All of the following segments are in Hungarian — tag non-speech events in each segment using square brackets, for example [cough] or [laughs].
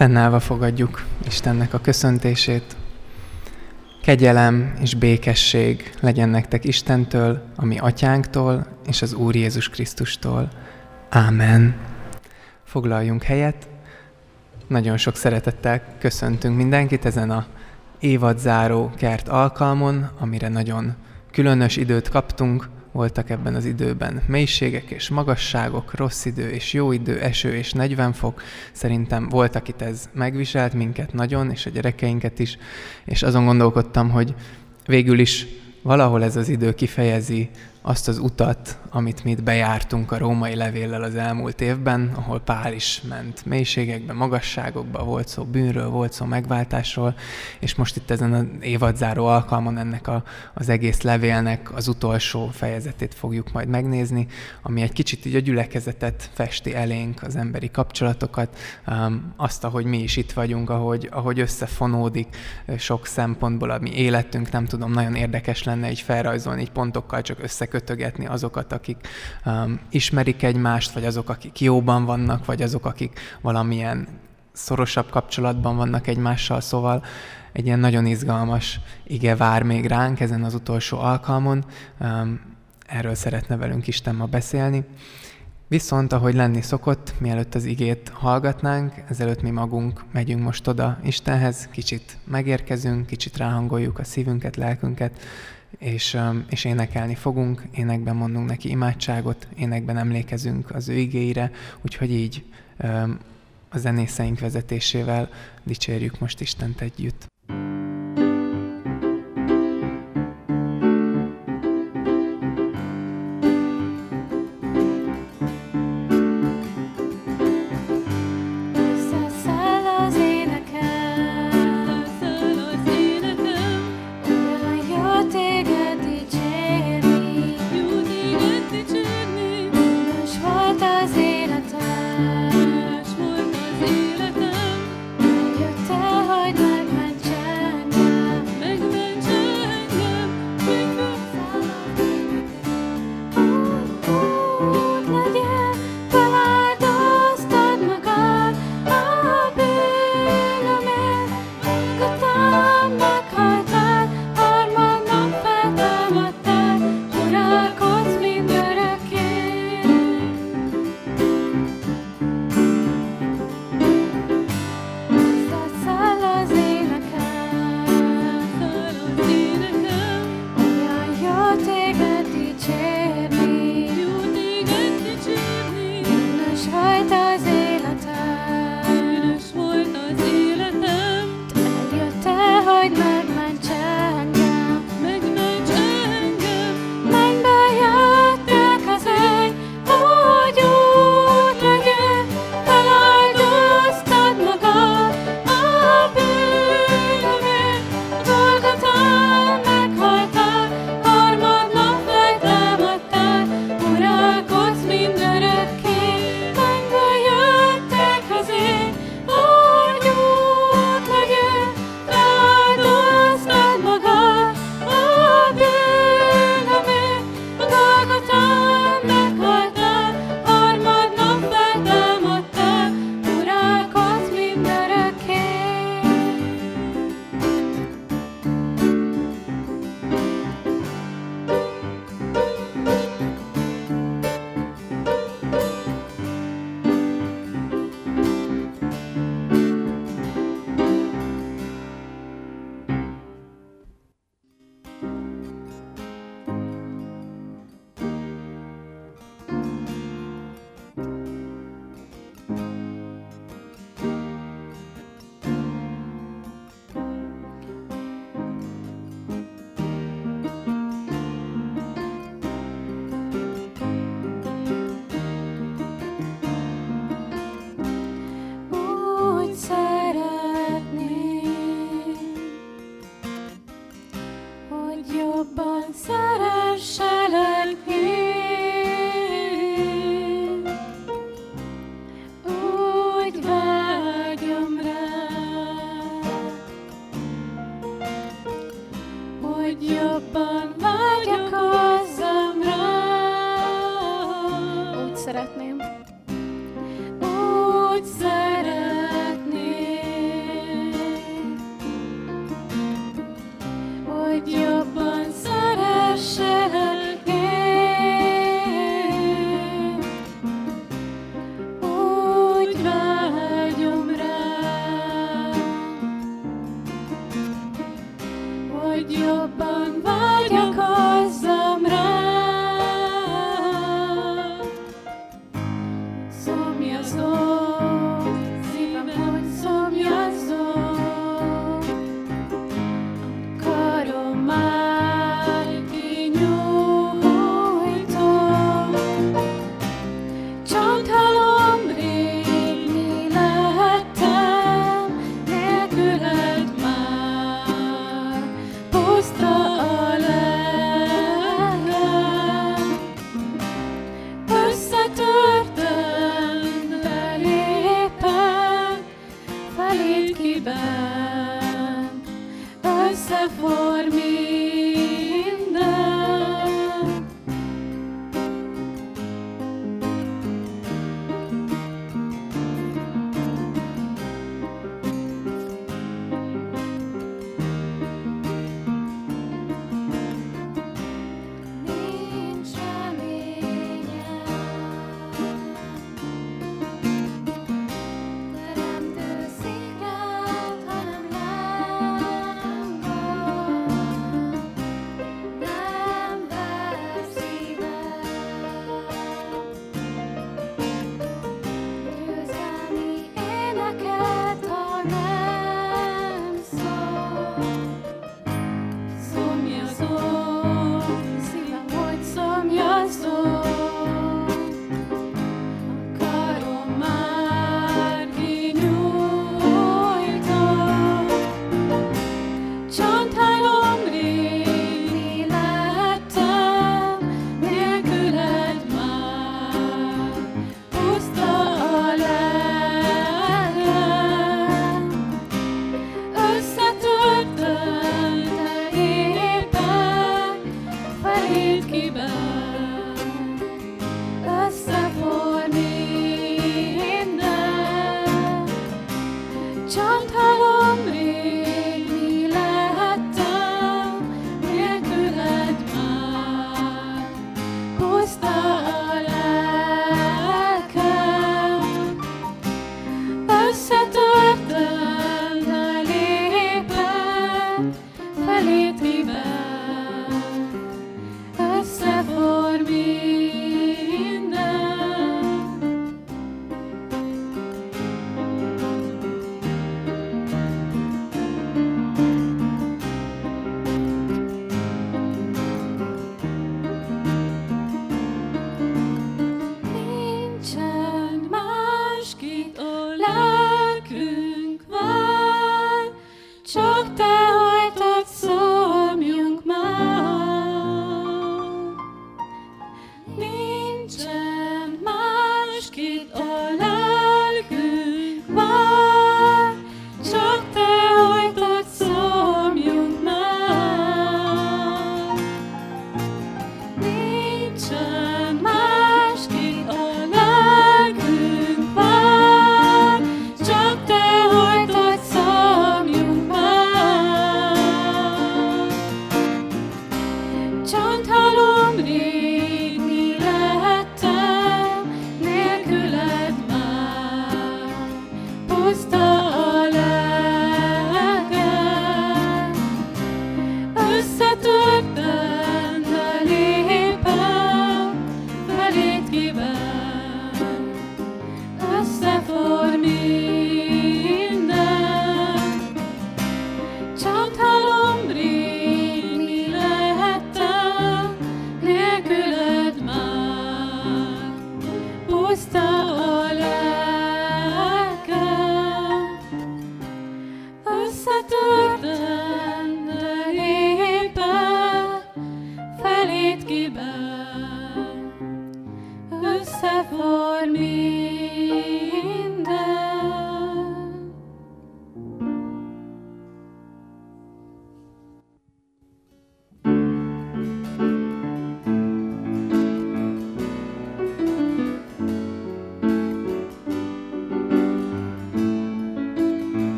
Fennállva fogadjuk Istennek a köszöntését. Kegyelem és békesség legyen nektek Istentől, ami atyánktól és az Úr Jézus Krisztustól. Ámen. Foglaljunk helyet. Nagyon sok szeretettel köszöntünk mindenkit ezen a évadzáró kert alkalmon, amire nagyon különös időt kaptunk, voltak ebben az időben mélységek és magasságok, rossz idő és jó idő, eső és 40 fok. Szerintem voltak itt ez megviselt minket nagyon, és a gyerekeinket is, és azon gondolkodtam, hogy végül is valahol ez az idő kifejezi azt az utat, amit mi bejártunk a római levéllel az elmúlt évben, ahol Pál is ment mélységekbe, magasságokba, volt szó bűnről, volt szó megváltásról, és most itt ezen az évadzáró alkalmon ennek a, az egész levélnek az utolsó fejezetét fogjuk majd megnézni, ami egy kicsit így a gyülekezetet festi elénk, az emberi kapcsolatokat, um, azt, ahogy mi is itt vagyunk, ahogy, ahogy összefonódik sok szempontból a mi életünk, nem tudom, nagyon érdekes lenne így felrajzolni, így pontokkal csak összekötögetni azokat, akik um, ismerik egymást, vagy azok, akik jóban vannak, vagy azok, akik valamilyen szorosabb kapcsolatban vannak egymással, szóval egy ilyen nagyon izgalmas ige vár még ránk ezen az utolsó alkalmon. Um, erről szeretne velünk Isten ma beszélni. Viszont, ahogy lenni szokott, mielőtt az igét hallgatnánk, ezelőtt mi magunk megyünk most oda Istenhez, kicsit megérkezünk, kicsit ráhangoljuk a szívünket, lelkünket, és, és énekelni fogunk, énekben mondunk neki imádságot, énekben emlékezünk az ő igéire, úgyhogy így a zenészeink vezetésével dicsérjük most Istent együtt. conforme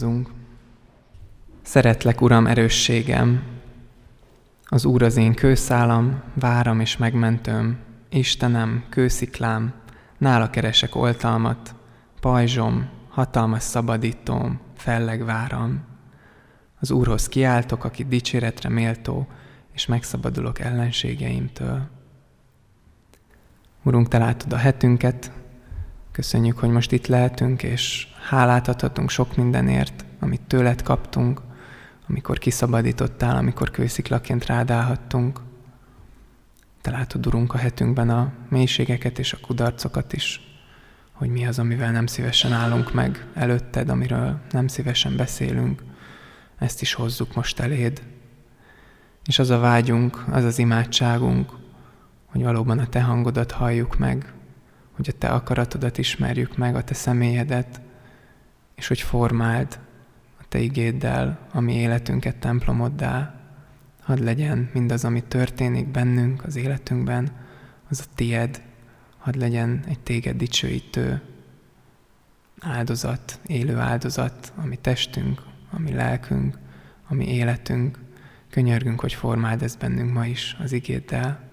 Imádkozzunk. Szeretlek, Uram, erősségem. Az Úr az én kőszálam, váram és megmentőm. Istenem, kősziklám, nála keresek oltalmat. Pajzsom, hatalmas szabadítóm, felleg váram. Az Úrhoz kiáltok, aki dicséretre méltó, és megszabadulok ellenségeimtől. Urunk, Te látod a hetünket, köszönjük, hogy most itt lehetünk, és hálát adhatunk sok mindenért, amit tőled kaptunk, amikor kiszabadítottál, amikor kősziklaként rád állhattunk. Te látod, Urunk, a hetünkben a mélységeket és a kudarcokat is, hogy mi az, amivel nem szívesen állunk meg előtted, amiről nem szívesen beszélünk. Ezt is hozzuk most eléd. És az a vágyunk, az az imádságunk, hogy valóban a Te hangodat halljuk meg, hogy a Te akaratodat ismerjük meg, a Te személyedet, és hogy formáld a Te igéddel a mi életünket templomoddá. Hadd legyen mindaz, ami történik bennünk, az életünkben, az a Tied, hadd legyen egy Téged dicsőítő áldozat, élő áldozat, ami testünk, ami lelkünk, ami életünk. Könyörgünk, hogy formáld ezt bennünk ma is az igéddel.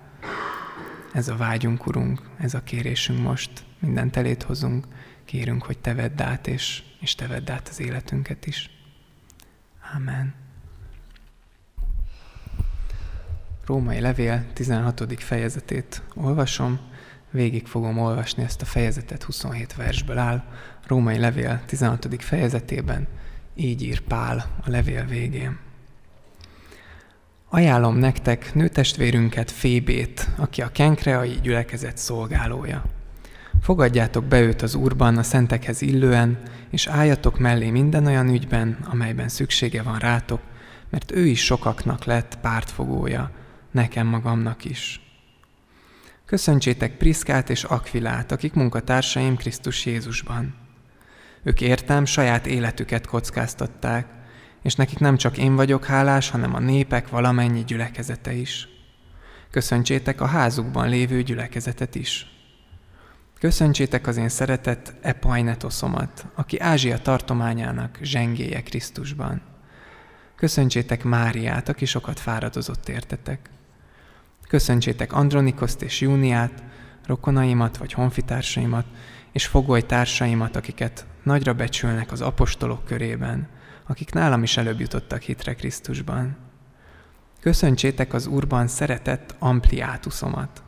Ez a vágyunk, Urunk, ez a kérésünk most. Mindent elét hozunk, kérünk, hogy Te vedd át, és, és Te vedd át az életünket is. Amen. Római levél 16. fejezetét olvasom, végig fogom olvasni ezt a fejezetet, 27 versből áll. Római levél 16. fejezetében így ír Pál a levél végén. Ajánlom nektek nőtestvérünket, Fébét, aki a kenkreai gyülekezet szolgálója. Fogadjátok be őt az Úrban a szentekhez illően, és álljatok mellé minden olyan ügyben, amelyben szüksége van rátok, mert ő is sokaknak lett pártfogója, nekem magamnak is. Köszöntsétek Priszkát és Akvilát, akik munkatársaim Krisztus Jézusban. Ők értem saját életüket kockáztatták, és nekik nem csak én vagyok hálás, hanem a népek valamennyi gyülekezete is. Köszöntsétek a házukban lévő gyülekezetet is. Köszöntsétek az én szeretett Epajnetoszomat, aki Ázsia tartományának zsengéje Krisztusban. Köszöntsétek Máriát, aki sokat fáradozott értetek. Köszöntsétek Andronikoszt és Júniát, rokonaimat vagy honfitársaimat, és fogoly társaimat, akiket nagyra becsülnek az apostolok körében, akik nálam is előbb jutottak hitre Krisztusban. Köszöntsétek az Úrban szeretett Ampliátusomat.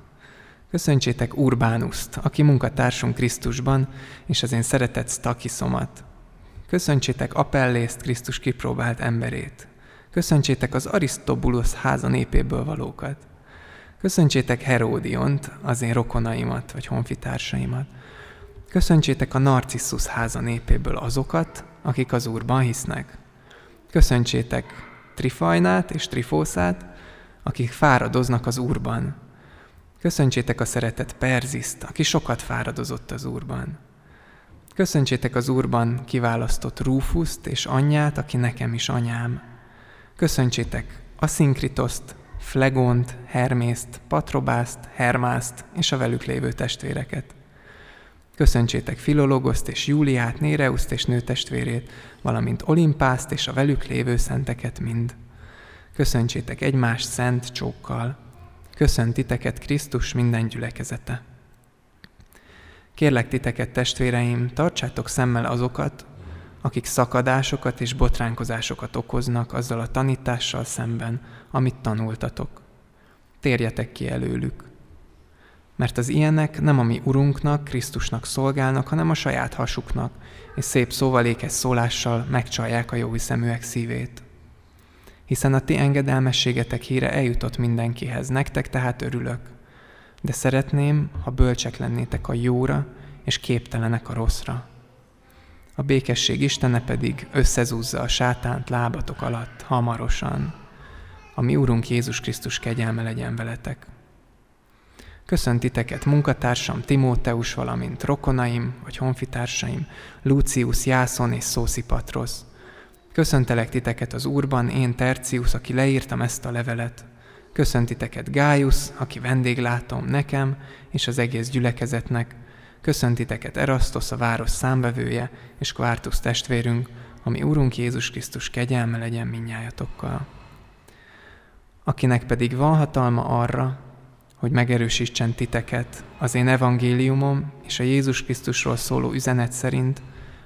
Köszöntsétek Urbánuszt, aki munkatársunk Krisztusban, és az én szeretett Stakiszomat. Köszöntsétek Apellészt, Krisztus kipróbált emberét. Köszöntsétek az Arisztobulusz háza népéből valókat. Köszöntsétek Heródiont, az én rokonaimat, vagy honfitársaimat. Köszöntsétek a Narcissus háza népéből azokat, akik az Úrban hisznek. Köszöntsétek Trifajnát és Trifószát, akik fáradoznak az Úrban. Köszöntsétek a szeretett Perziszt, aki sokat fáradozott az Úrban. Köszöntsétek az Úrban kiválasztott Rúfuszt és anyját, aki nekem is anyám. Köszöntsétek Aszinkritoszt, Flegont, Hermészt, Patrobászt, Hermászt és a velük lévő testvéreket. Köszöntsétek Filologoszt és Júliát, Néreuszt és nőtestvérét, valamint Olimpászt és a velük lévő szenteket mind. Köszöntsétek egymást szent csókkal. Köszönt titeket Krisztus minden gyülekezete. Kérlek titeket, testvéreim, tartsátok szemmel azokat, akik szakadásokat és botránkozásokat okoznak azzal a tanítással szemben, amit tanultatok. Térjetek ki előlük. Mert az ilyenek nem a mi Urunknak, Krisztusnak szolgálnak, hanem a saját hasuknak, és szép szóvalékes szólással megcsalják a jóhiszeműek szívét. Hiszen a ti engedelmességetek híre eljutott mindenkihez, nektek tehát örülök. De szeretném, ha bölcsek lennétek a jóra, és képtelenek a rosszra. A békesség Istene pedig összezúzza a sátánt lábatok alatt hamarosan. A mi Úrunk Jézus Krisztus kegyelme legyen veletek. Köszöntiteket munkatársam Timóteus, valamint rokonaim vagy honfitársaim, Lucius, Jászon és Szószipatrosz. Köszöntelek titeket az Úrban, én Tercius, aki leírtam ezt a levelet. Köszöntiteket Gájus, aki vendéglátom nekem és az egész gyülekezetnek. Köszöntiteket Erasztos, a város számvevője, és Kvártusz testvérünk, ami Úrunk Jézus Krisztus kegyelme legyen minnyájatokkal. Akinek pedig van hatalma arra, hogy megerősítsen titeket az én evangéliumom és a Jézus Krisztusról szóló üzenet szerint,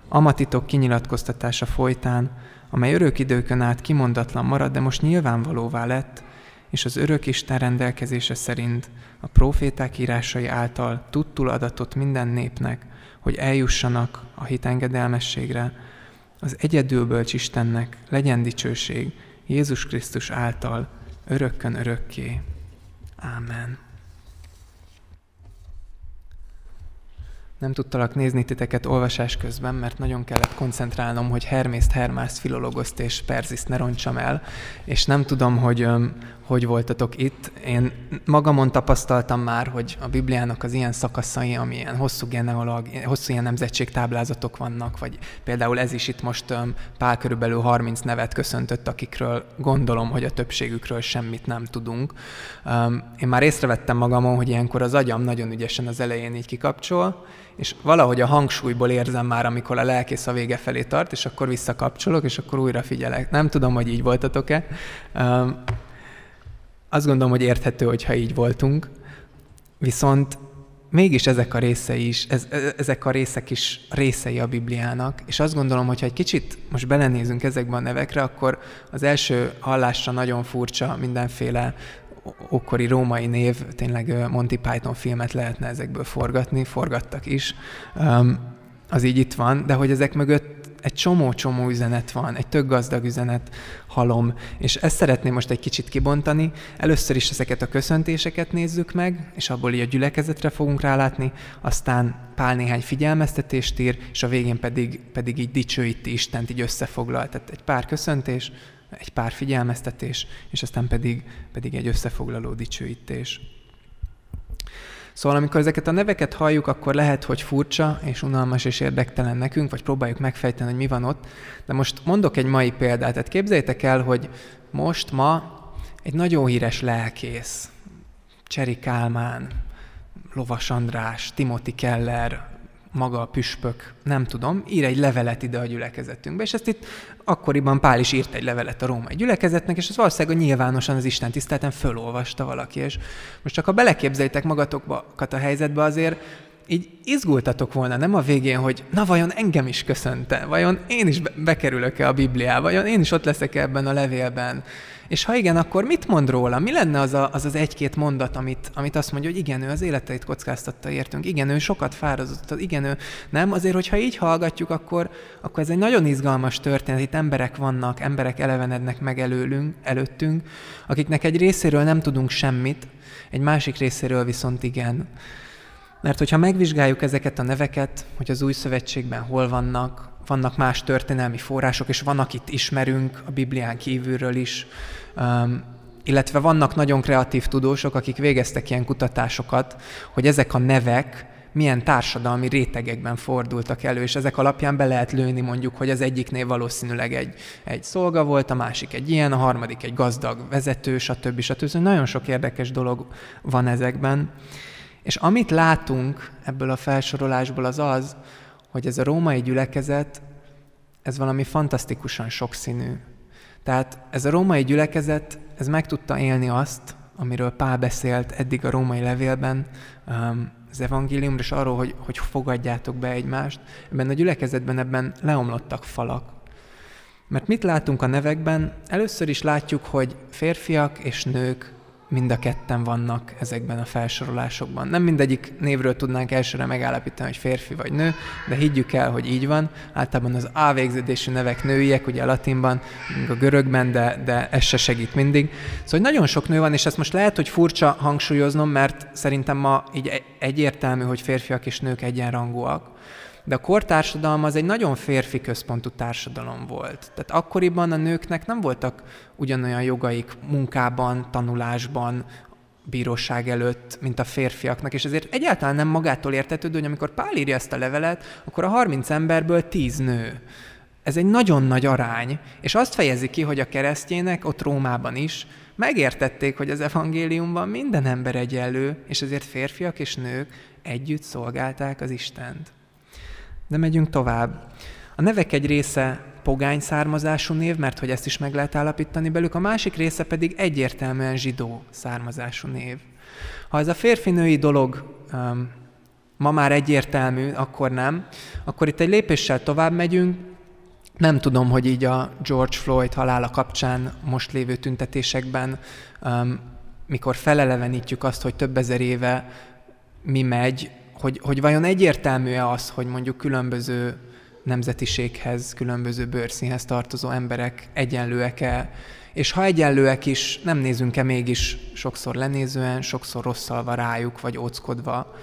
amatitok kinyilatkoztatása folytán, amely örök időkön át kimondatlan marad, de most nyilvánvalóvá lett, és az örök Isten rendelkezése szerint a proféták írásai által tudtul adatot minden népnek, hogy eljussanak a hitengedelmességre, az egyedülbölcs Istennek legyen dicsőség Jézus Krisztus által örökkön örökké. Ámen. Nem tudtalak nézni titeket olvasás közben, mert nagyon kellett koncentrálnom, hogy Hermészt, Hermászt, Filologoszt és Perziszt ne roncsam el, és nem tudom, hogy hogy voltatok itt. Én magamon tapasztaltam már, hogy a Bibliának az ilyen szakaszai, ami ilyen hosszú genealog, hosszú ilyen nemzetségtáblázatok vannak, vagy például ez is itt most Pál körülbelül 30 nevet köszöntött, akikről gondolom, hogy a többségükről semmit nem tudunk. Én már észrevettem magamon, hogy ilyenkor az agyam nagyon ügyesen az elején így kikapcsol, és valahogy a hangsúlyból érzem már, amikor a lelkész a vége felé tart, és akkor visszakapcsolok, és akkor újra figyelek. Nem tudom, hogy így voltatok-e. Azt gondolom, hogy érthető, hogyha így voltunk. Viszont mégis ezek a részei is, ez, ezek a részek is részei a Bibliának, és azt gondolom, hogy ha egy kicsit most belenézünk ezekbe a nevekre, akkor az első hallásra nagyon furcsa mindenféle ókori római név, tényleg Monty Python filmet lehetne ezekből forgatni, forgattak is. Az így itt van, de hogy ezek mögött egy csomó-csomó üzenet van, egy tök gazdag üzenet halom, és ezt szeretném most egy kicsit kibontani. Először is ezeket a köszöntéseket nézzük meg, és abból így a gyülekezetre fogunk rálátni, aztán Pál néhány figyelmeztetést ír, és a végén pedig, pedig így dicsőíti Istent, így összefoglal. Tehát egy pár köszöntés, egy pár figyelmeztetés, és aztán pedig, pedig egy összefoglaló dicsőítés. Szóval amikor ezeket a neveket halljuk, akkor lehet, hogy furcsa és unalmas és érdektelen nekünk, vagy próbáljuk megfejteni, hogy mi van ott. De most mondok egy mai példát. Tehát képzeljétek el, hogy most, ma egy nagyon híres lelkész, Cseri Kálmán, Lovas András, Timothy Keller, maga a püspök, nem tudom, ír egy levelet ide a gyülekezetünkbe, és ezt itt akkoriban Pál is írt egy levelet a római gyülekezetnek, és ez valószínűleg nyilvánosan az Isten tiszteleten fölolvasta valaki, és most csak ha beleképzeljétek magatokat a helyzetbe, azért így izgultatok volna, nem a végén, hogy na vajon engem is köszönte, vajon én is bekerülök-e a Bibliába, vajon én is ott leszek ebben a levélben, és ha igen, akkor mit mond róla? Mi lenne az a, az, az egy-két mondat, amit, amit azt mondja, hogy igen, ő az életeit kockáztatta értünk, igen, ő sokat fáradozott, igen, ő nem. Azért, hogyha így hallgatjuk, akkor, akkor ez egy nagyon izgalmas történet. Itt emberek vannak, emberek elevenednek meg előlünk, előttünk, akiknek egy részéről nem tudunk semmit, egy másik részéről viszont igen. Mert hogyha megvizsgáljuk ezeket a neveket, hogy az új szövetségben hol vannak, vannak más történelmi források, és van, akit ismerünk a Biblián kívülről is, um, illetve vannak nagyon kreatív tudósok, akik végeztek ilyen kutatásokat, hogy ezek a nevek milyen társadalmi rétegekben fordultak elő, és ezek alapján be lehet lőni mondjuk, hogy az egyik név valószínűleg egy, egy szolga volt, a másik egy ilyen, a harmadik egy gazdag vezető, stb. stb. stb. Nagyon sok érdekes dolog van ezekben. És amit látunk ebből a felsorolásból az az, hogy ez a római gyülekezet, ez valami fantasztikusan sokszínű. Tehát ez a római gyülekezet, ez meg tudta élni azt, amiről Pál beszélt eddig a római levélben, um, az evangéliumra, és arról, hogy, hogy fogadjátok be egymást. Ebben a gyülekezetben ebben leomlottak falak. Mert mit látunk a nevekben? Először is látjuk, hogy férfiak és nők mind a ketten vannak ezekben a felsorolásokban. Nem mindegyik névről tudnánk elsőre megállapítani, hogy férfi vagy nő, de higgyük el, hogy így van. Általában az A végződésű nevek nőiek, ugye a latinban, a görögben, de, de ez se segít mindig. Szóval nagyon sok nő van, és ezt most lehet, hogy furcsa hangsúlyoznom, mert szerintem ma így egyértelmű, hogy férfiak és nők egyenrangúak. De a kortársadalom az egy nagyon férfi központú társadalom volt. Tehát akkoriban a nőknek nem voltak ugyanolyan jogaik munkában, tanulásban, bíróság előtt, mint a férfiaknak, és ezért egyáltalán nem magától értetődő, hogy amikor Pál írja ezt a levelet, akkor a 30 emberből 10 nő. Ez egy nagyon nagy arány, és azt fejezi ki, hogy a keresztjének ott Rómában is megértették, hogy az evangéliumban minden ember egyenlő, és ezért férfiak és nők együtt szolgálták az Istent. De megyünk tovább. A nevek egy része pogány származású név, mert hogy ezt is meg lehet állapítani belük, a másik része pedig egyértelműen zsidó származású név. Ha ez a férfi-női dolog um, ma már egyértelmű, akkor nem, akkor itt egy lépéssel tovább megyünk, nem tudom, hogy így a George Floyd halála kapcsán most lévő tüntetésekben, um, mikor felelevenítjük azt, hogy több ezer éve mi megy, hogy, hogy vajon egyértelmű-e az, hogy mondjuk különböző nemzetiséghez, különböző bőrszínhez tartozó emberek egyenlőek-e, és ha egyenlőek is, nem nézünk-e mégis sokszor lenézően, sokszor rosszalva rájuk, vagy óckodva.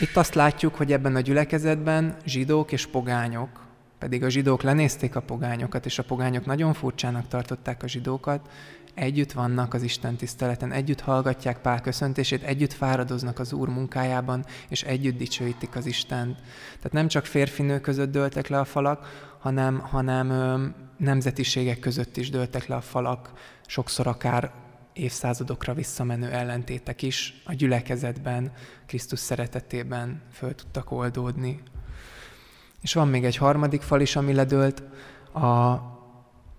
Itt azt látjuk, hogy ebben a gyülekezetben zsidók és pogányok, pedig a zsidók lenézték a pogányokat, és a pogányok nagyon furcsának tartották a zsidókat, együtt vannak az Isten tiszteleten, együtt hallgatják Pál köszöntését, együtt fáradoznak az Úr munkájában, és együtt dicsőítik az Istent. Tehát nem csak férfinő között dőltek le a falak, hanem, hanem ö, nemzetiségek között is dőltek le a falak, sokszor akár évszázadokra visszamenő ellentétek is a gyülekezetben, Krisztus szeretetében föl tudtak oldódni. És van még egy harmadik fal is, ami ledőlt, a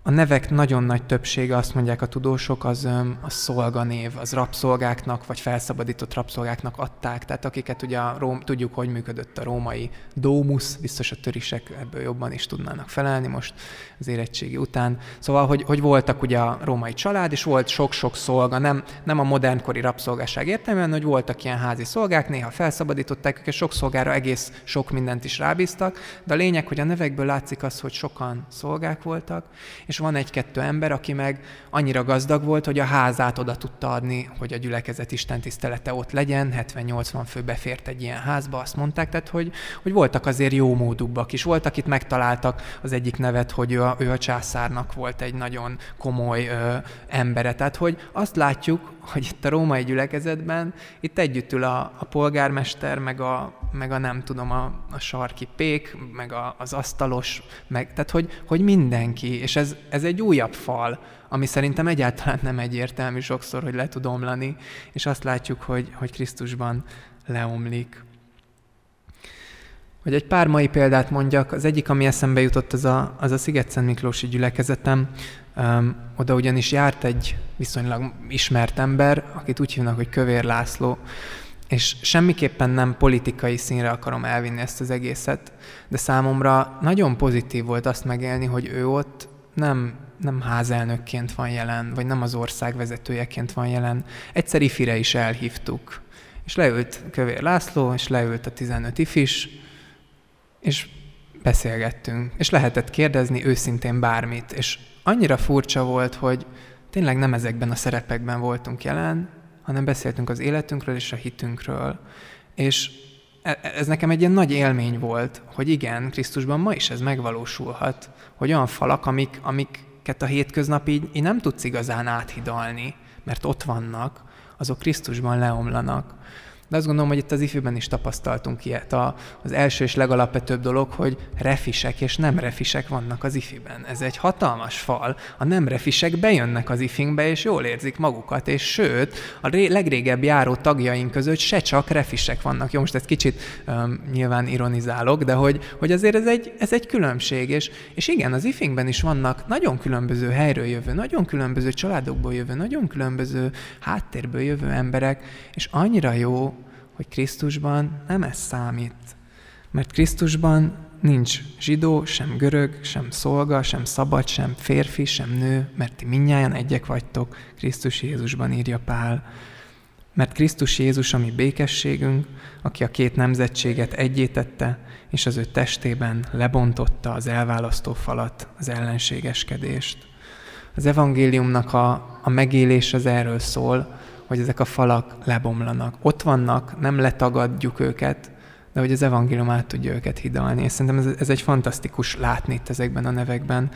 a nevek nagyon nagy többsége, azt mondják a tudósok, az a szolganév, az rabszolgáknak, vagy felszabadított rabszolgáknak adták. Tehát akiket ugye a Róm, tudjuk, hogy működött a római dómusz, biztos a törisek ebből jobban is tudnának felelni most az érettségi után. Szóval, hogy, hogy voltak ugye a római család, és volt sok-sok szolga, nem, nem a modernkori rabszolgásság értelműen, hogy voltak ilyen házi szolgák, néha felszabadították őket, sok szolgára egész sok mindent is rábíztak, de a lényeg, hogy a nevekből látszik az, hogy sokan szolgák voltak, és van egy-kettő ember, aki meg annyira gazdag volt, hogy a házát oda tudta adni, hogy a gyülekezet Isten tisztelete ott legyen, 70-80 fő befért egy ilyen házba, azt mondták, tehát hogy, hogy voltak azért jó módúbbak is. Voltak itt megtaláltak az egyik nevet, hogy ő a, ő a császárnak volt egy nagyon komoly ö, embere. Tehát, hogy azt látjuk, hogy itt a római gyülekezetben itt együtt ül a, a polgármester, meg a, meg a nem tudom, a, a sarki pék, meg a, az asztalos, meg, tehát hogy, hogy mindenki, és ez, ez egy újabb fal, ami szerintem egyáltalán nem egyértelmű sokszor, hogy le tud omlani, és azt látjuk, hogy, hogy Krisztusban leomlik. Hogy egy pár mai példát mondjak, az egyik, ami eszembe jutott, az a, az a Sziget-Szent Miklósi gyülekezetem. Um, oda ugyanis járt egy viszonylag ismert ember, akit úgy hívnak, hogy Kövér László, és semmiképpen nem politikai színre akarom elvinni ezt az egészet, de számomra nagyon pozitív volt azt megélni, hogy ő ott nem, nem házelnökként van jelen, vagy nem az ország vezetőjeként van jelen. Egyszer ifire is elhívtuk, és leült Kövér László, és leült a 15 ifis, és beszélgettünk, és lehetett kérdezni őszintén bármit, és annyira furcsa volt, hogy tényleg nem ezekben a szerepekben voltunk jelen, hanem beszéltünk az életünkről és a hitünkről. És ez nekem egy ilyen nagy élmény volt, hogy igen, Krisztusban ma is ez megvalósulhat, hogy olyan falak, amik, amiket a hétköznap így, így nem tudsz igazán áthidalni, mert ott vannak, azok Krisztusban leomlanak. De azt gondolom, hogy itt az ifjúban is tapasztaltunk ilyet. A, az első és legalapvetőbb dolog, hogy refisek és nem refisek vannak az ifiben. Ez egy hatalmas fal. A nem refisek bejönnek az ifingbe, és jól érzik magukat, és sőt, a ré, legrégebb járó tagjaink között se csak refisek vannak. Jó, most ezt kicsit um, nyilván ironizálok, de hogy, hogy azért ez egy, ez egy különbség, és, és igen, az ifingben is vannak nagyon különböző helyről jövő, nagyon különböző családokból jövő, nagyon különböző háttérből jövő emberek, és annyira jó, hogy Krisztusban nem ez számít. Mert Krisztusban nincs zsidó, sem görög, sem szolga, sem szabad, sem férfi, sem nő, mert ti minnyáján egyek vagytok, Krisztus Jézusban írja Pál. Mert Krisztus Jézus a mi békességünk, aki a két nemzetséget egyétette, és az ő testében lebontotta az elválasztó falat, az ellenségeskedést. Az evangéliumnak a, a megélés az erről szól, hogy ezek a falak lebomlanak. Ott vannak, nem letagadjuk őket, de hogy az evangélium át tudja őket hidalni. És szerintem ez, ez egy fantasztikus látni itt ezekben a nevekben,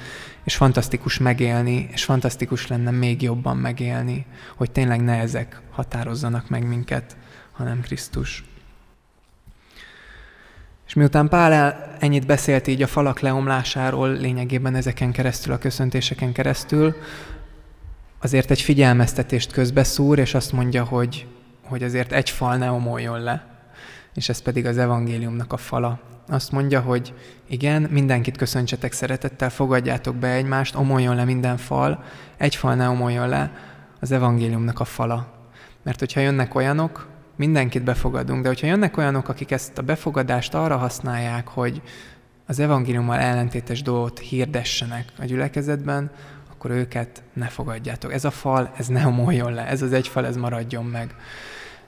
és fantasztikus megélni, és fantasztikus lenne még jobban megélni, hogy tényleg ne ezek határozzanak meg minket, hanem Krisztus. És miután Pál el, ennyit beszélt így a falak leomlásáról, lényegében ezeken keresztül, a köszöntéseken keresztül, azért egy figyelmeztetést közbeszúr, és azt mondja, hogy, hogy azért egy fal ne omoljon le, és ez pedig az evangéliumnak a fala. Azt mondja, hogy igen, mindenkit köszöntsetek szeretettel, fogadjátok be egymást, omoljon le minden fal, egy fal ne omoljon le, az evangéliumnak a fala. Mert hogyha jönnek olyanok, mindenkit befogadunk, de hogyha jönnek olyanok, akik ezt a befogadást arra használják, hogy az evangéliummal ellentétes dolgot hirdessenek a gyülekezetben, akkor őket ne fogadjátok. Ez a fal, ez ne omoljon le, ez az egy fal, ez maradjon meg.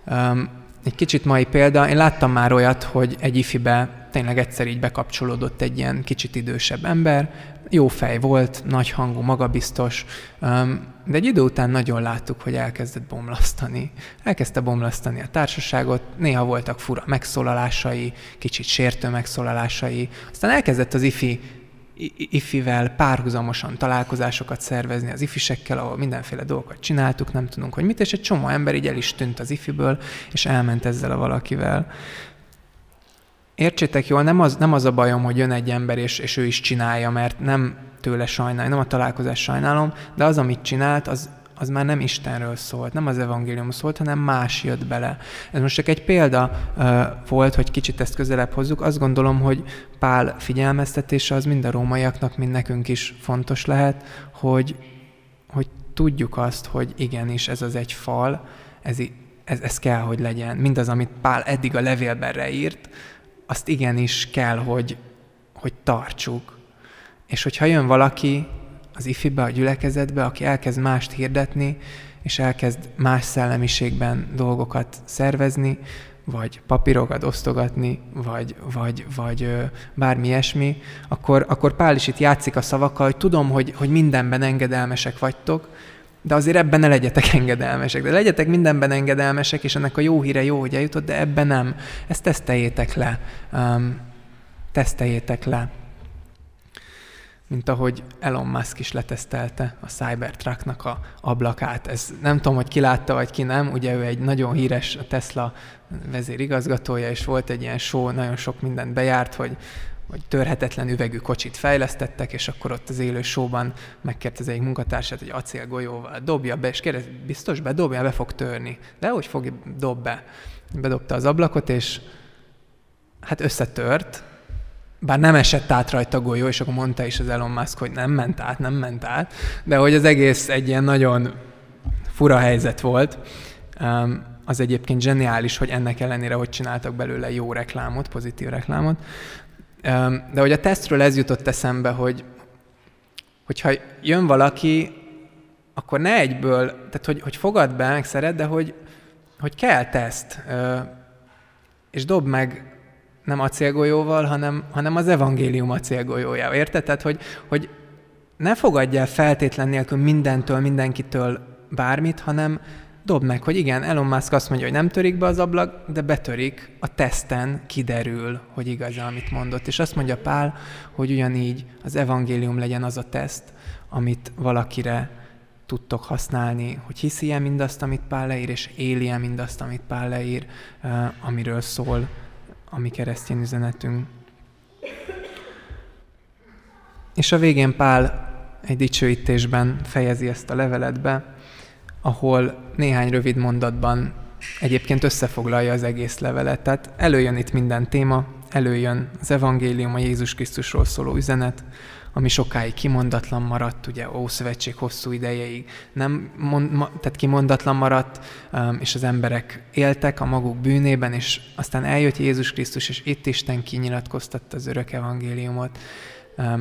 Um, egy kicsit mai példa, én láttam már olyat, hogy egy ifibe tényleg egyszer így bekapcsolódott egy ilyen kicsit idősebb ember, jó fej volt, nagy hangú, magabiztos, de egy idő után nagyon láttuk, hogy elkezdett bomlasztani. Elkezdte bomlasztani a társaságot, néha voltak fura megszólalásai, kicsit sértő megszólalásai, aztán elkezdett az ifi ifivel párhuzamosan találkozásokat szervezni az ifisekkel, ahol mindenféle dolgokat csináltuk, nem tudunk, hogy mit, és egy csomó ember így el is tűnt az ifiből, és elment ezzel a valakivel. Értsétek jól, nem az, nem az a bajom, hogy jön egy ember, és, és ő is csinálja, mert nem tőle sajnálom, nem a találkozás sajnálom, de az, amit csinált, az, az már nem Istenről szólt, nem az evangélium szólt, hanem más jött bele. Ez most csak egy példa uh, volt, hogy kicsit ezt közelebb hozzuk. Azt gondolom, hogy Pál figyelmeztetése az mind a rómaiaknak, mind nekünk is fontos lehet, hogy, hogy tudjuk azt, hogy igenis ez az egy fal, ez, ez, ez kell, hogy legyen. Mindaz, amit Pál eddig a levélben reírt, azt igenis kell, hogy, hogy tartsuk. És hogyha jön valaki az ifibe, a gyülekezetbe, aki elkezd mást hirdetni, és elkezd más szellemiségben dolgokat szervezni, vagy papírokat osztogatni, vagy, vagy, vagy ö, bármi ilyesmi, akkor, akkor Pál is itt játszik a szavakkal, hogy tudom, hogy, hogy mindenben engedelmesek vagytok, de azért ebben ne legyetek [laughs] engedelmesek. De legyetek mindenben engedelmesek, és ennek a jó híre jó, hogy eljutott, de ebben nem. Ezt teszteljétek le. Um, teszteljétek le. Mint ahogy Elon Musk is letesztelte a Cybertrucknak a ablakát. Ez nem tudom, hogy ki látta, vagy ki nem. Ugye ő egy nagyon híres Tesla vezérigazgatója, és volt egy ilyen show, nagyon sok mindent bejárt, hogy vagy törhetetlen üvegű kocsit fejlesztettek, és akkor ott az élő showban megkérdezi egy munkatársát, hogy acélgolyóval dobja be, és kérdez, biztos bedobja, be fog törni. De hogy fog, dob be. Bedobta az ablakot, és hát összetört, bár nem esett át rajta golyó, és akkor mondta is az Elon Musk, hogy nem ment át, nem ment át, de hogy az egész egy ilyen nagyon fura helyzet volt. Az egyébként zseniális, hogy ennek ellenére hogy csináltak belőle jó reklámot, pozitív reklámot. De hogy a tesztről ez jutott eszembe, hogy hogyha jön valaki, akkor ne egyből, tehát hogy, hogy fogad be, meg szeret, de hogy, hogy kell teszt, és dob meg nem acélgolyóval, hanem, hanem az evangélium acélgolyójával. Érted? Tehát, hogy, hogy ne fogadj el feltétlen nélkül mindentől, mindenkitől bármit, hanem dob meg, hogy igen, Elon Musk azt mondja, hogy nem törik be az ablak, de betörik, a teszten kiderül, hogy igaz, amit mondott. És azt mondja Pál, hogy ugyanígy az evangélium legyen az a teszt, amit valakire tudtok használni, hogy hiszi-e mindazt, amit Pál leír, és éli-e mindazt, amit Pál leír, eh, amiről szól a mi keresztény üzenetünk. És a végén Pál egy dicsőítésben fejezi ezt a levelet be, ahol néhány rövid mondatban egyébként összefoglalja az egész levelet. Tehát előjön itt minden téma, előjön az evangélium, a Jézus Krisztusról szóló üzenet, ami sokáig kimondatlan maradt, ugye Ószövetség hosszú idejeig. Nem mond, ma, tehát kimondatlan maradt, um, és az emberek éltek a maguk bűnében, és aztán eljött Jézus Krisztus, és itt Isten kinyilatkoztatta az örök evangéliumot,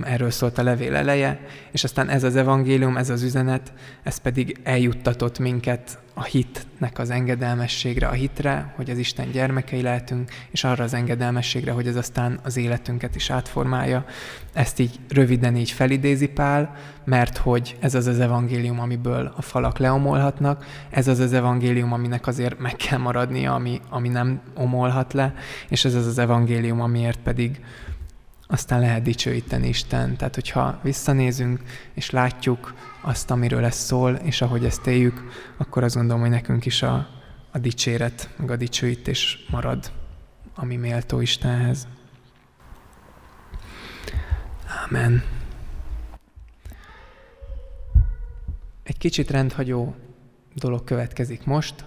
erről szólt a levél eleje, és aztán ez az evangélium, ez az üzenet, ez pedig eljuttatott minket a hitnek az engedelmességre, a hitre, hogy az Isten gyermekei lehetünk, és arra az engedelmességre, hogy ez aztán az életünket is átformálja. Ezt így röviden így felidézi Pál, mert hogy ez az az evangélium, amiből a falak leomolhatnak, ez az az evangélium, aminek azért meg kell maradnia, ami, ami nem omolhat le, és ez az az evangélium, amiért pedig aztán lehet dicsőíteni Isten. Tehát, hogyha visszanézünk, és látjuk azt, amiről ez szól, és ahogy ezt éljük, akkor azt gondolom, hogy nekünk is a, a dicséret, meg a dicsőítés marad, ami méltó Istenhez. Amen. Egy kicsit rendhagyó dolog következik most.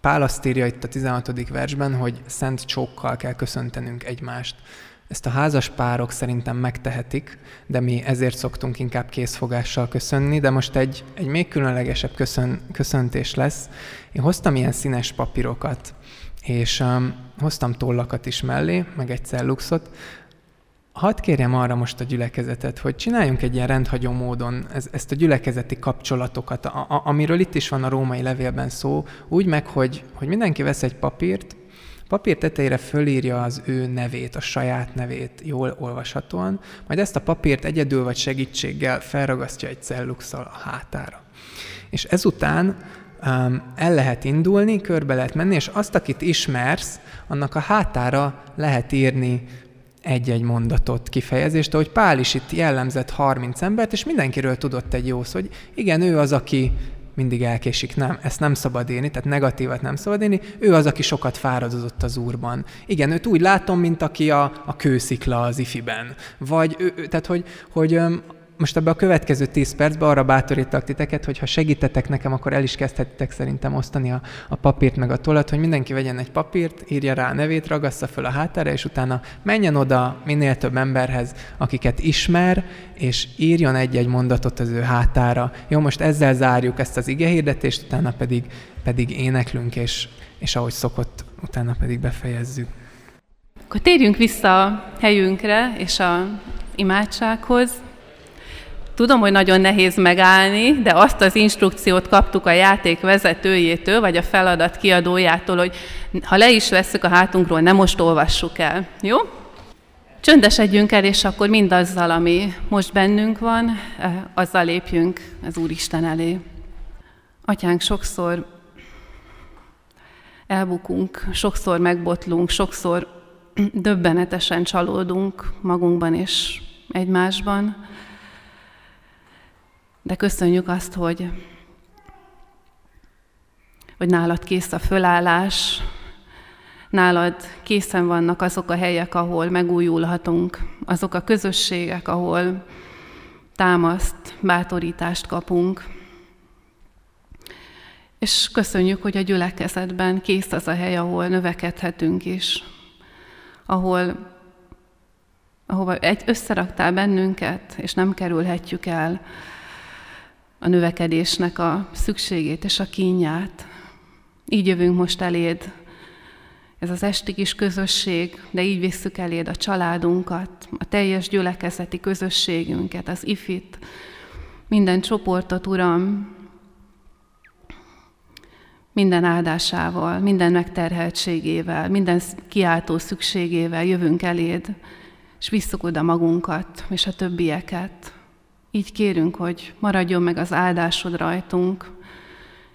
Pál azt írja itt a 16. versben, hogy szent csókkal kell köszöntenünk egymást. Ezt a házas párok szerintem megtehetik, de mi ezért szoktunk inkább készfogással köszönni, de most egy, egy még különlegesebb köszön, köszöntés lesz. Én hoztam ilyen színes papírokat, és um, hoztam tollakat is mellé, meg egy celluxot, hadd kérjem arra most a gyülekezetet, hogy csináljunk egy ilyen rendhagyó módon ez, ezt a gyülekezeti kapcsolatokat, a, a, amiről itt is van a római levélben szó, úgy meg, hogy, hogy mindenki vesz egy papírt, papír tetejére fölírja az ő nevét, a saját nevét jól olvashatóan, majd ezt a papírt egyedül vagy segítséggel felragasztja egy celluxal a hátára. És ezután um, el lehet indulni, körbe lehet menni, és azt, akit ismersz, annak a hátára lehet írni egy-egy mondatot, kifejezést, ahogy Pál is itt jellemzett 30 embert, és mindenkiről tudott egy jó hogy igen, ő az, aki mindig elkésik, nem, ezt nem szabad élni, tehát negatívat nem szabad élni, ő az, aki sokat fáradozott az Úrban. Igen, őt úgy látom, mint aki a, a kőszikla az ifiben. Vagy, ő, tehát hogy, hogy most ebbe a következő 10 percben arra bátorítak titeket, hogy ha segítetek nekem, akkor el is kezdhetitek szerintem osztani a, a papírt meg a tollat, hogy mindenki vegyen egy papírt, írja rá a nevét, ragassza föl a hátára, és utána menjen oda minél több emberhez, akiket ismer, és írjon egy-egy mondatot az ő hátára. Jó, most ezzel zárjuk ezt az igehirdetést, utána pedig, pedig éneklünk, és, és ahogy szokott, utána pedig befejezzük. Akkor térjünk vissza a helyünkre és a imádsághoz. Tudom, hogy nagyon nehéz megállni, de azt az instrukciót kaptuk a játék vezetőjétől, vagy a feladat kiadójától, hogy ha le is veszük a hátunkról, nem most olvassuk el. Jó? Csöndesedjünk el, és akkor mindazzal, ami most bennünk van, eh, azzal lépjünk az Úristen elé. Atyánk, sokszor elbukunk, sokszor megbotlunk, sokszor [clears throat] döbbenetesen csalódunk magunkban és egymásban, de köszönjük azt, hogy, hogy nálad kész a fölállás, nálad készen vannak azok a helyek, ahol megújulhatunk, azok a közösségek, ahol támaszt, bátorítást kapunk. És köszönjük, hogy a gyülekezetben kész az a hely, ahol növekedhetünk is, ahol ahova egy összeraktál bennünket, és nem kerülhetjük el a növekedésnek a szükségét és a kínját. Így jövünk most eléd, ez az esti kis közösség, de így visszük eléd a családunkat, a teljes gyülekezeti közösségünket, az ifit, minden csoportot, Uram, minden áldásával, minden megterheltségével, minden kiáltó szükségével jövünk eléd, és visszük oda magunkat és a többieket. Így kérünk, hogy maradjon meg az áldásod rajtunk.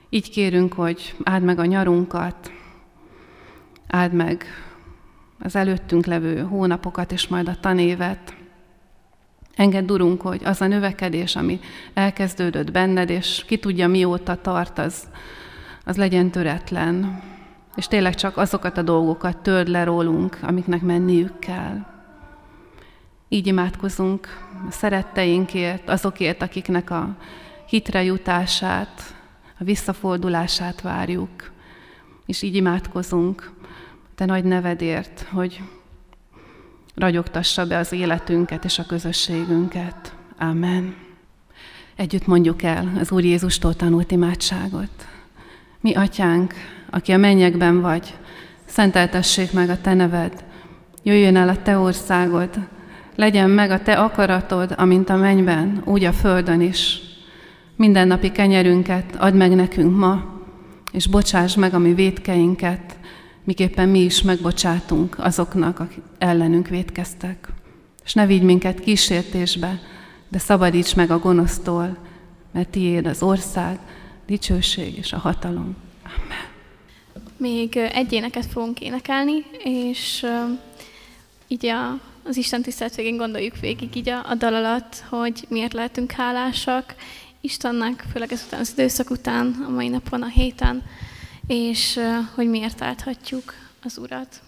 Így kérünk, hogy áld meg a nyarunkat, áld meg az előttünk levő hónapokat és majd a tanévet. Engedd, Urunk, hogy az a növekedés, ami elkezdődött benned, és ki tudja mióta tart, az, az legyen töretlen. És tényleg csak azokat a dolgokat törd le rólunk, amiknek menniük kell. Így imádkozunk a szeretteinkért, azokért, akiknek a hitre jutását, a visszafordulását várjuk. És így imádkozunk te nagy nevedért, hogy ragyogtassa be az életünket és a közösségünket. Amen. Együtt mondjuk el az Úr Jézustól tanult imádságot. Mi, Atyánk, aki a mennyekben vagy, szenteltessék meg a Te neved, jöjjön el a Te országod, legyen meg a Te akaratod, amint a mennyben, úgy a földön is. Mindennapi kenyerünket add meg nekünk ma, és bocsáss meg a mi védkeinket, miképpen mi is megbocsátunk azoknak, akik ellenünk védkeztek. És ne vigy minket kísértésbe, de szabadíts meg a gonosztól, mert tiéd az ország, dicsőség és a hatalom. Amen. Még egy éneket fogunk énekelni, és így a az Isten tisztelt végén gondoljuk végig így a, a dal alatt, hogy miért lehetünk hálásak Istennek, főleg ezután az időszak után, a mai napon, a héten, és hogy miért álthatjuk az Urat.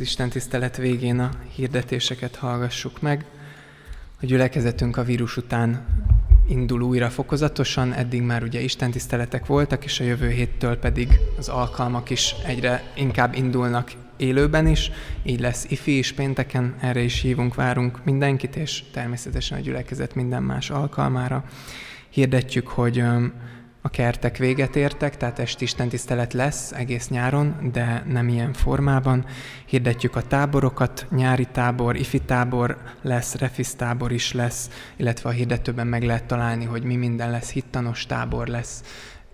Az Isten tisztelet végén a hirdetéseket hallgassuk meg. A gyülekezetünk a vírus után indul újra fokozatosan, eddig már ugye Isten tiszteletek voltak, és a jövő héttől pedig az alkalmak is egyre inkább indulnak élőben is, így lesz ifi is pénteken, erre is hívunk, várunk mindenkit, és természetesen a gyülekezet minden más alkalmára. Hirdetjük, hogy a kertek véget értek, tehát esti istentisztelet lesz egész nyáron, de nem ilyen formában. Hirdetjük a táborokat, nyári tábor, ifi tábor lesz, refisz tábor is lesz, illetve a hirdetőben meg lehet találni, hogy mi minden lesz, hittanos tábor lesz,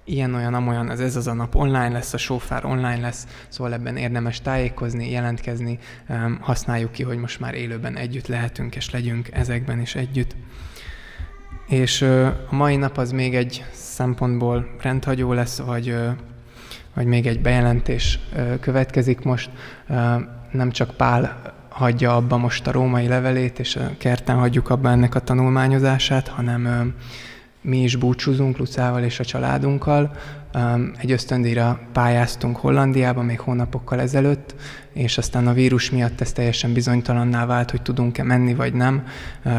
ilyen, olyan, amolyan, az ez az a nap online lesz, a sófár online lesz, szóval ebben érdemes tájékozni, jelentkezni, öm, használjuk ki, hogy most már élőben együtt lehetünk, és legyünk ezekben is együtt. És a mai nap az még egy szempontból rendhagyó lesz, vagy, vagy még egy bejelentés következik most. Nem csak Pál hagyja abba most a római levelét, és a kerten hagyjuk abba ennek a tanulmányozását, hanem mi is búcsúzunk Lucával és a családunkkal. Egy ösztöndíjra pályáztunk Hollandiába még hónapokkal ezelőtt, és aztán a vírus miatt ez teljesen bizonytalanná vált, hogy tudunk-e menni vagy nem,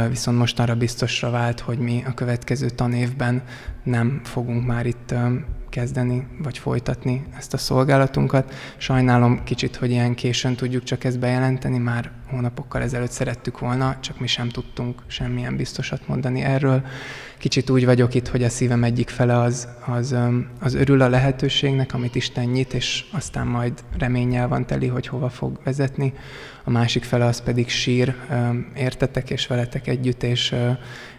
viszont most arra biztosra vált, hogy mi a következő tanévben nem fogunk már itt kezdeni, vagy folytatni ezt a szolgálatunkat. Sajnálom kicsit, hogy ilyen későn tudjuk csak ezt bejelenteni, már hónapokkal ezelőtt szerettük volna, csak mi sem tudtunk semmilyen biztosat mondani erről. Kicsit úgy vagyok itt, hogy a szívem egyik fele az, az, az örül a lehetőségnek, amit Isten nyit, és aztán majd reménnyel van teli, hogy hova fog vezetni. A másik fele az pedig sír, értetek és veletek együtt, és,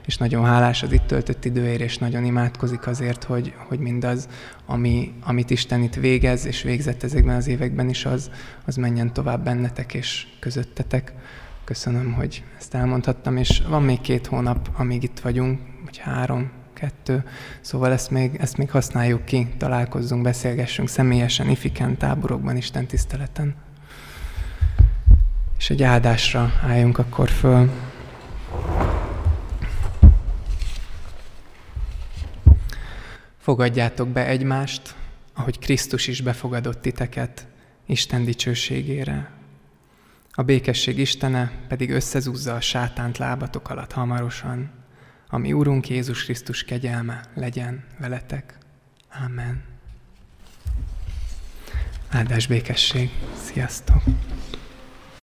és nagyon hálás az itt töltött időért, és nagyon imádkozik azért, hogy, hogy mindaz, ami, amit Isten itt végez, és végzett ezekben az években is, az, az menjen tovább bennetek és közöttetek. Köszönöm, hogy ezt elmondhattam, és van még két hónap, amíg itt vagyunk, vagy három, kettő, szóval ezt még, ezt még használjuk ki, találkozzunk, beszélgessünk személyesen, ifiken, táborokban, Isten tiszteleten. És egy áldásra álljunk akkor föl. Fogadjátok be egymást, ahogy Krisztus is befogadott titeket Isten dicsőségére. A békesség Istene pedig összezúzza a sátánt lábatok alatt hamarosan, ami Úrunk Jézus Krisztus kegyelme legyen veletek. Amen. Áldás békesség. Sziasztok!